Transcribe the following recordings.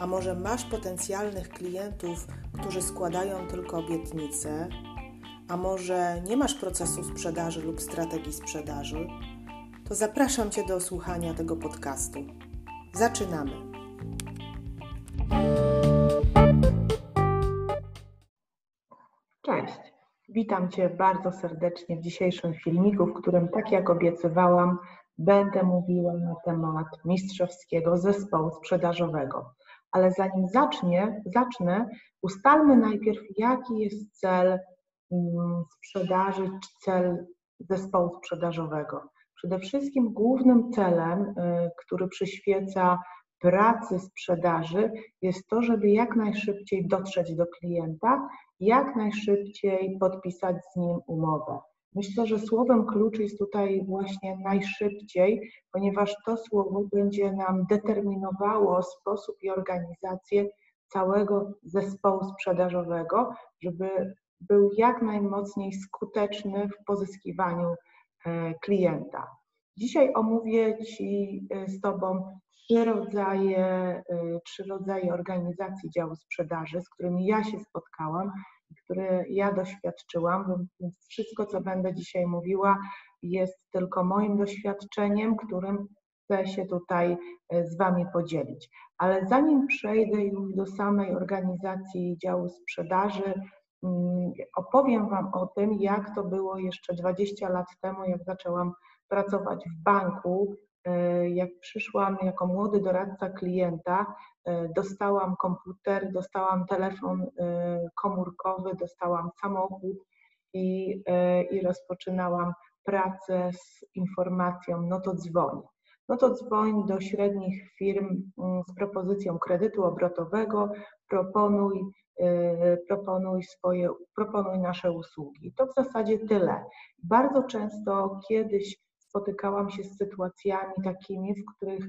a może masz potencjalnych klientów, którzy składają tylko obietnice, a może nie masz procesu sprzedaży lub strategii sprzedaży, to zapraszam Cię do słuchania tego podcastu. Zaczynamy. Cześć. Witam Cię bardzo serdecznie w dzisiejszym filmiku, w którym, tak jak obiecywałam, będę mówiła na temat mistrzowskiego zespołu sprzedażowego. Ale zanim zacznie, zacznę, ustalmy najpierw, jaki jest cel mm, sprzedaży czy cel zespołu sprzedażowego. Przede wszystkim głównym celem, y, który przyświeca pracy sprzedaży, jest to, żeby jak najszybciej dotrzeć do klienta, jak najszybciej podpisać z nim umowę. Myślę, że słowem klucz jest tutaj właśnie najszybciej, ponieważ to słowo będzie nam determinowało sposób i organizację całego zespołu sprzedażowego, żeby był jak najmocniej skuteczny w pozyskiwaniu e, klienta. Dzisiaj omówię Ci e, z Tobą trzy rodzaje, e, trzy rodzaje organizacji działu sprzedaży, z którymi ja się spotkałam które ja doświadczyłam, więc wszystko, co będę dzisiaj mówiła, jest tylko moim doświadczeniem, którym chcę się tutaj e, z Wami podzielić. Ale zanim przejdę już do samej organizacji działu sprzedaży, mm, opowiem Wam o tym, jak to było jeszcze 20 lat temu, jak zaczęłam pracować w banku jak przyszłam jako młody doradca klienta, e, dostałam komputer, dostałam telefon e, komórkowy, dostałam samochód i, i rozpoczynałam pracę z informacją, no to dzwoń. No to dzwoń do średnich firm mm, z propozycją kredytu obrotowego, proponuj, proponuj swoje, proponuj nasze usługi. To w zasadzie tyle. Bardzo często kiedyś spotykałam się z sytuacjami takimi, w których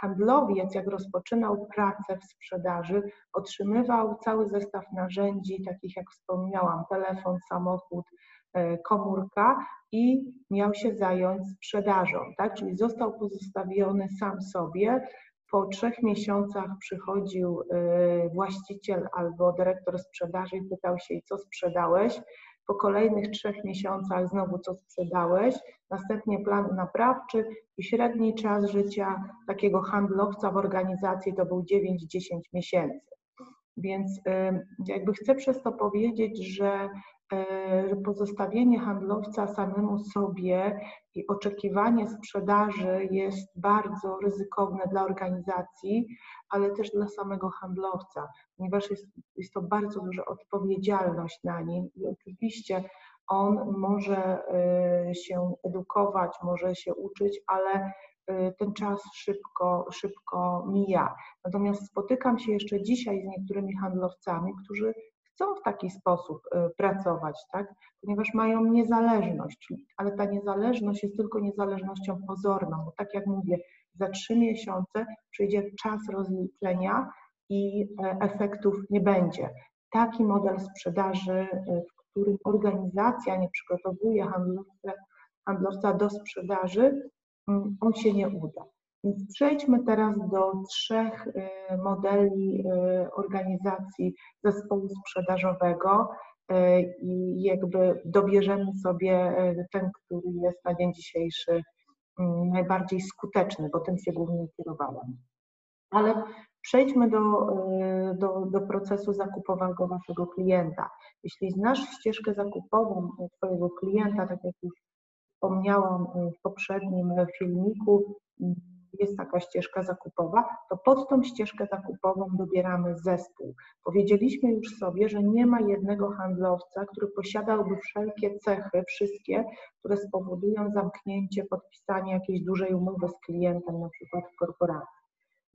handlowiec, jak rozpoczynał pracę w sprzedaży, otrzymywał cały zestaw narzędzi, takich jak wspomniałam, telefon, samochód, e, komórka i miał się zająć sprzedażą, tak? Czyli został pozostawiony sam sobie. Po trzech miesiącach przychodził e, właściciel albo dyrektor sprzedaży i pytał się, co sprzedałeś? Po kolejnych trzech miesiącach znowu co sprzedałeś, następnie plan naprawczy i średni czas życia takiego handlowca w organizacji to był 9-10 miesięcy. Więc jakby chcę przez to powiedzieć, że E, pozostawienie handlowca samemu sobie i oczekiwanie sprzedaży jest bardzo ryzykowne dla organizacji, ale też dla samego handlowca, ponieważ jest, jest to bardzo duża odpowiedzialność na nim i oczywiście on może e, się edukować, może się uczyć, ale e, ten czas szybko, szybko mija. Natomiast spotykam się jeszcze dzisiaj z niektórymi handlowcami, którzy chcą w taki sposób y, pracować, tak? ponieważ mają niezależność, ale ta niezależność jest tylko niezależnością pozorną, bo tak jak mówię, za trzy miesiące przyjdzie czas rozliczenia i e, efektów nie będzie. Taki model sprzedaży, y, w którym organizacja nie przygotowuje handlowca, handlowca do sprzedaży, mm, on się nie uda. Więc przejdźmy teraz do trzech y, modeli y, organizacji zespołu sprzedażowego y, i jakby dobierzemy sobie ten, który jest na dzień dzisiejszy najbardziej skuteczny, bo tym się głównie kierowałam. Ale przejdźmy do, do, do procesu zakupowego Waszego klienta. Jeśli znasz ścieżkę zakupową Twojego klienta, tak jak już wspomniałam w poprzednim filmiku, jest taka ścieżka zakupowa, to pod tą ścieżkę zakupową dobieramy zespół. Powiedzieliśmy już sobie, że nie ma jednego handlowca, który posiadałby wszelkie cechy, wszystkie, które spowodują zamknięcie, podpisanie jakiejś dużej umowy z klientem, na przykład w korporacji.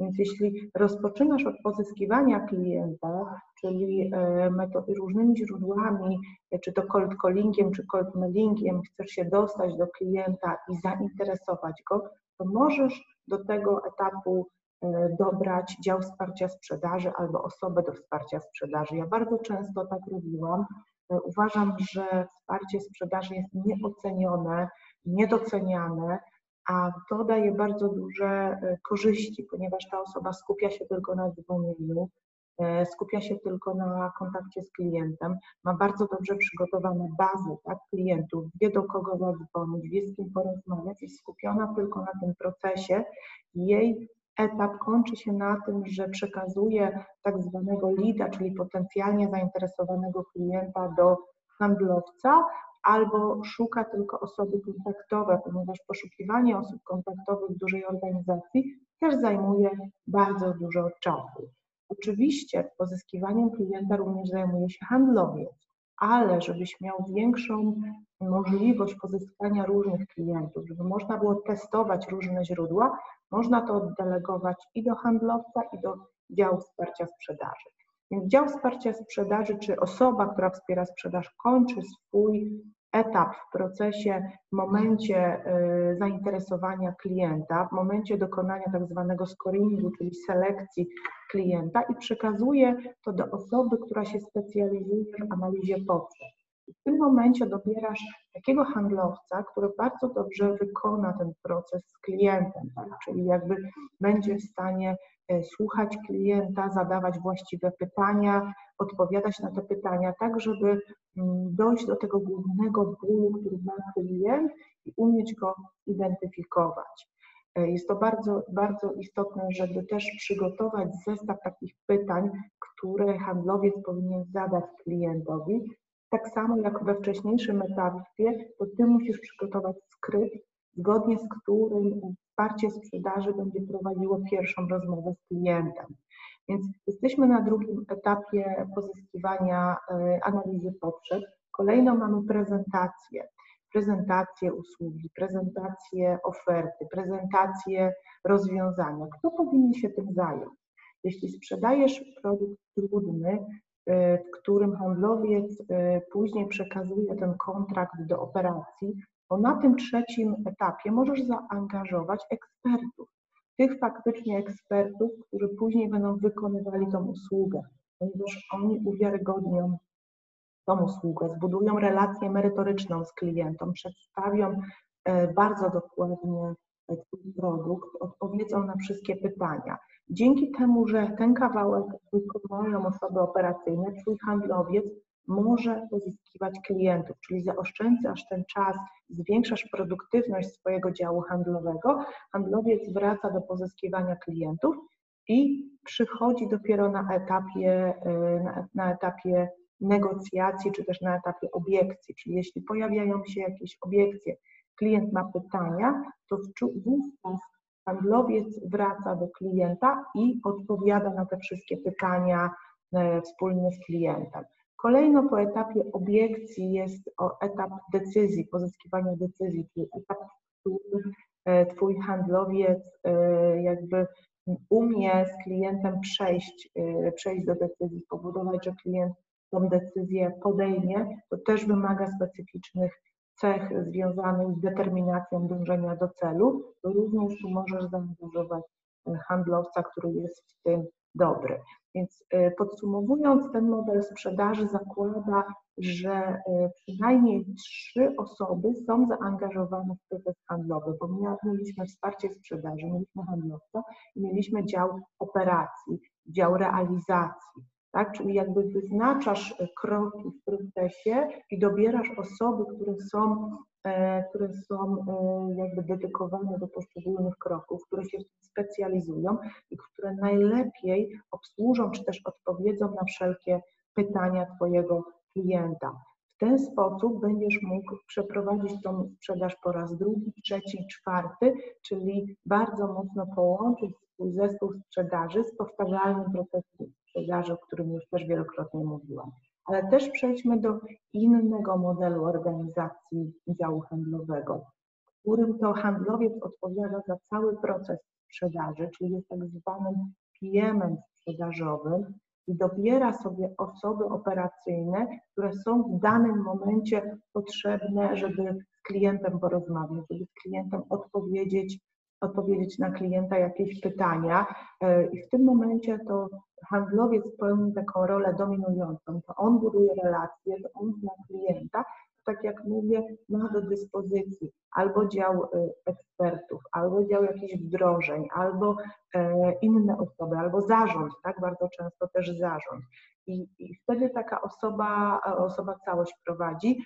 Więc jeśli rozpoczynasz od pozyskiwania klienta, czyli e, różnymi źródłami, e, czy to cold callingiem, czy cold mailingiem, chcesz się dostać do klienta i zainteresować go, to możesz do tego etapu e, dobrać dział wsparcia sprzedaży albo osobę do wsparcia sprzedaży. Ja bardzo często tak robiłam. Uważam, że wsparcie sprzedaży jest nieocenione, niedoceniane a to daje bardzo duże e, korzyści, ponieważ ta osoba skupia się tylko na dzwonieniu, e, skupia się tylko na kontakcie z klientem, ma bardzo dobrze przygotowane bazy tak, klientów, wie do kogo zadzwonić, wie z kim porozmawiać, jest skupiona tylko na tym procesie. Jej etap kończy się na tym, że przekazuje tak zwanego lida, czyli potencjalnie zainteresowanego klienta do handlowca, albo szuka tylko osoby kontaktowe, ponieważ poszukiwanie osób kontaktowych w dużej organizacji też zajmuje bardzo dużo czasu. Oczywiście pozyskiwaniem klienta również zajmuje się handlowiec, ale żebyś miał większą możliwość pozyskania różnych klientów, żeby można było testować różne źródła, można to oddelegować i do handlowca, i do działu wsparcia sprzedaży. Więc dział wsparcia sprzedaży, czy osoba, która wspiera sprzedaż, kończy swój etap w procesie, w momencie y, zainteresowania klienta, w momencie dokonania tak zwanego scoringu, czyli selekcji klienta i przekazuje to do osoby, która się specjalizuje w analizie potrzeb. W tym momencie dobierasz takiego handlowca, który bardzo dobrze wykona ten proces z klientem, tak? czyli jakby będzie w stanie e, słuchać klienta, zadawać właściwe pytania, odpowiadać na te pytania, tak żeby dojść do tego głównego bólu, który ma klient i umieć go identyfikować. E, jest to bardzo, bardzo istotne, żeby też przygotować zestaw takich pytań, które handlowiec powinien zadać klientowi, tak samo jak we wcześniejszym etapie, to Ty musisz przygotować skrypt, zgodnie z którym wsparcie sprzedaży będzie prowadziło pierwszą rozmowę z klientem. Więc jesteśmy na drugim etapie pozyskiwania e, analizy potrzeb. Kolejną mamy prezentację. Prezentację usługi, prezentację oferty, prezentację rozwiązania. Kto powinien się tym zająć? Jeśli sprzedajesz produkt trudny, E, w którym handlowiec e, później przekazuje ten kontrakt do operacji, to na tym trzecim etapie możesz zaangażować ekspertów. Tych faktycznie ekspertów, którzy później będą wykonywali tą usługę, ponieważ oni uwiarygodnią tą usługę, zbudują relację merytoryczną z klientem, przedstawią e, bardzo dokładnie Twój produkt, odpowiedzą na wszystkie pytania. Dzięki temu, że ten kawałek wykonują osoby operacyjne, Twój handlowiec może pozyskiwać klientów, czyli zaoszczędzasz ten czas, zwiększasz produktywność swojego działu handlowego, handlowiec wraca do pozyskiwania klientów i przychodzi dopiero na etapie, y, na, na etapie negocjacji, czy też na etapie obiekcji, czyli jeśli pojawiają się jakieś obiekcje, klient ma pytania, to wówczas handlowiec wraca do klienta i odpowiada na te wszystkie pytania e, wspólnie z klientem. Kolejno po etapie obiekcji jest etap decyzji, pozyskiwania decyzji, czyli etap, w którym e, Twój handlowiec e, jakby umie z klientem przejść, przejść do decyzji, spowodować, że klient tą decyzję podejmie, to też wymaga specyficznych cech związanych z determinacją dążenia do celu, to również możesz zaangażować e, handlowca, który jest w tym dobry. Więc e, podsumowując, ten model sprzedaży zakłada, że e, przynajmniej trzy osoby są zaangażowane w proces handlowy, bo my mieliśmy wsparcie sprzedaży, mieliśmy handlowca i mieliśmy dział operacji, dział realizacji tak? Czyli jakby wyznaczasz e, kroki w procesie i dobierasz osoby, które są, które są e, jakby dedykowane do poszczególnych kroków, które się specjalizują i które najlepiej obsłużą czy też odpowiedzą na wszelkie pytania Twojego klienta. W ten sposób będziesz mógł przeprowadzić tą sprzedaż po raz drugi, trzeci, czwarty, czyli bardzo mocno połączyć swój zespół sprzedaży z powtarzalnym procesem sprzedaży, o którym już też wielokrotnie mówiłam. Ale też przejdźmy do innego modelu organizacji działu handlowego. w którym to handlowiec odpowiada za cały proces sprzedaży, czyli jest tak zwanym PM-em sprzedażowym i dobiera sobie osoby operacyjne, które są w danym momencie potrzebne, żeby z klientem porozmawiać, żeby z klientem odpowiedzieć, odpowiedzieć na klienta jakieś pytania. E, I w tym momencie to handlowiec pełni taką rolę dominującą. To on buduje relacje, to on zna klienta, tak jak mówię, ma do dyspozycji albo dział y, ekspertów, albo dział jakichś wdrożeń, albo e, inne osoby, albo zarząd, tak, bardzo często też zarząd. I, i wtedy taka osoba, osoba całość prowadzi.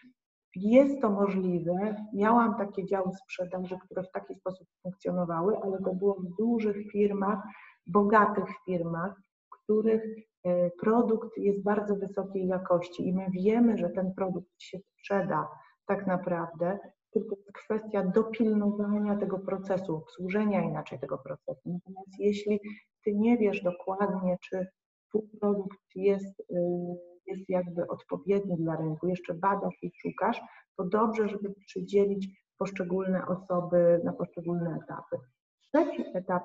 Jest to możliwe. Miałam takie działy sprzedaży, które w taki sposób funkcjonowały, ale to było w dużych firmach, bogatych firmach, których e, produkt jest bardzo wysokiej jakości i my wiemy, że ten produkt się sprzeda tak naprawdę, tylko jest kwestia dopilnowania tego procesu, obsłużenia inaczej tego procesu. Natomiast jeśli ty nie wiesz dokładnie, czy twój produkt jest, y, jest jakby odpowiedni dla rynku, jeszcze badasz i szukasz, to dobrze, żeby przydzielić poszczególne osoby na poszczególne etapy. Trzeci etap,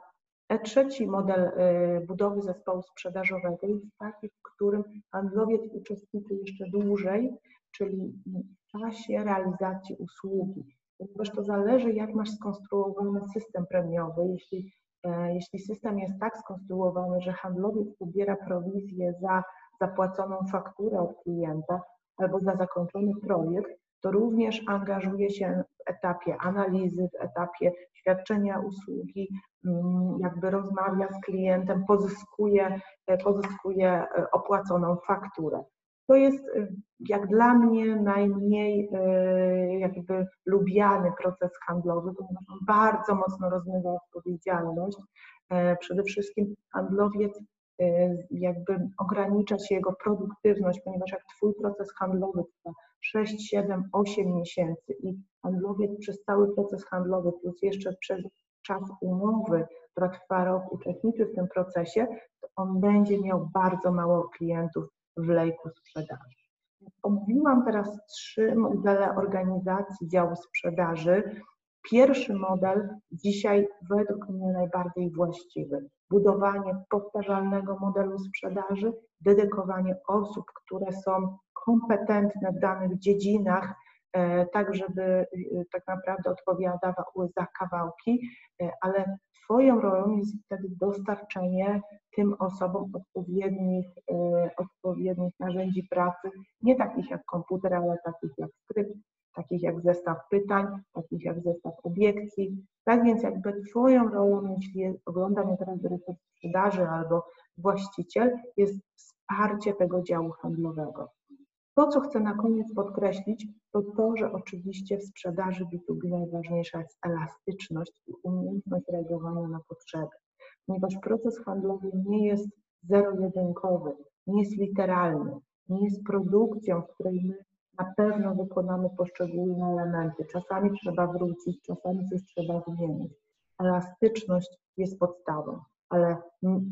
e, trzeci model y, budowy zespołu sprzedażowego jest taki, w którym handlowiec uczestniczy jeszcze dłużej, czyli w czasie realizacji usługi. Ponieważ to zależy, jak masz skonstruowany system premiowy. Jeśli, e, jeśli system jest tak skonstruowany, że handlowiec pobiera prowizję za zapłaconą fakturę od klienta albo za zakończony projekt, to również angażuje się w etapie analizy, w etapie świadczenia usługi, mm, jakby rozmawia z klientem, pozyskuje, e, pozyskuje e, opłaconą fakturę. To jest y, jak dla mnie najmniej jakby lubiany proces handlowy, ponieważ on bardzo mocno rozmywa odpowiedzialność. E, przede wszystkim handlowiec jakby ogranicza się jego produktywność, ponieważ jak Twój proces handlowy trwa 6, 7, 8 miesięcy i handlowiec przez cały proces handlowy plus jeszcze przez czas umowy, która trwa rok, uczestniczy w tym procesie, to on będzie miał bardzo mało klientów w lejku sprzedaży. Omówiłam teraz trzy modele organizacji działu sprzedaży. Pierwszy model dzisiaj według mnie najbardziej właściwy. Budowanie powtarzalnego modelu sprzedaży, dedykowanie osób, które są kompetentne w danych dziedzinach, e, tak żeby e, tak naprawdę odpowiadały za kawałki, e, ale Twoją rolą jest wtedy dostarczenie tym osobom odpowiednich, odpowiednich narzędzi pracy, nie takich jak komputer, ale takich jak skrypt, takich jak zestaw pytań, takich jak zestaw obiekcji. Tak więc jakby Twoją rolą, jeśli ogląda mnie teraz dyrektor sprzedaży albo właściciel, jest wsparcie tego działu handlowego. To, co chcę na koniec podkreślić, to to, że oczywiście w sprzedaży B2B najważniejsza jest elastyczność i umiejętność reagowania na potrzeby, ponieważ proces handlowy nie jest zero-jedynkowy, nie jest literalny, nie jest produkcją, w której my na pewno wykonamy poszczególne elementy. Czasami trzeba wrócić, czasami coś trzeba zmienić. Elastyczność jest podstawą ale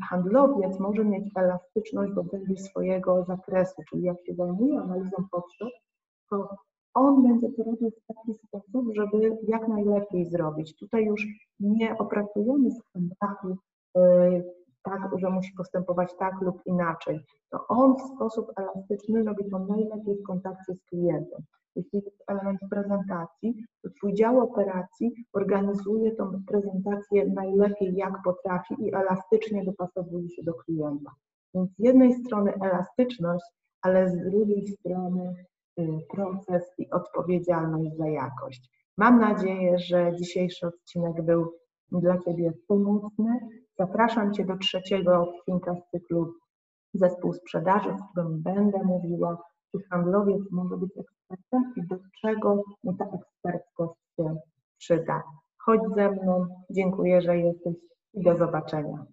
handlowiec może mieć elastyczność w obrębie swojego zakresu, czyli jak się zajmuje analizą potrzeb, to on będzie to robił w taki sposób, żeby jak najlepiej zrobić. Tutaj już nie opracujemy yy, tak, że musi postępować tak lub inaczej. To on w sposób elastyczny robi to najlepiej w kontakcie z klientem. Jeśli jest element prezentacji, to Twój dział operacji organizuje tą prezentację najlepiej jak potrafi i elastycznie dopasowuje się do klienta. Więc z jednej strony elastyczność, ale z drugiej strony y, proces i odpowiedzialność za jakość. Mam nadzieję, że dzisiejszy odcinek był dla Ciebie pomocny. Zapraszam Cię do trzeciego odcinka z cyklu Zespół Sprzedaży, w którym będę mówiła, czy handlowiec może być ekspertem i do czego mu ta ekspertkość się przyda. Chodź ze mną, dziękuję, że jesteś i do zobaczenia.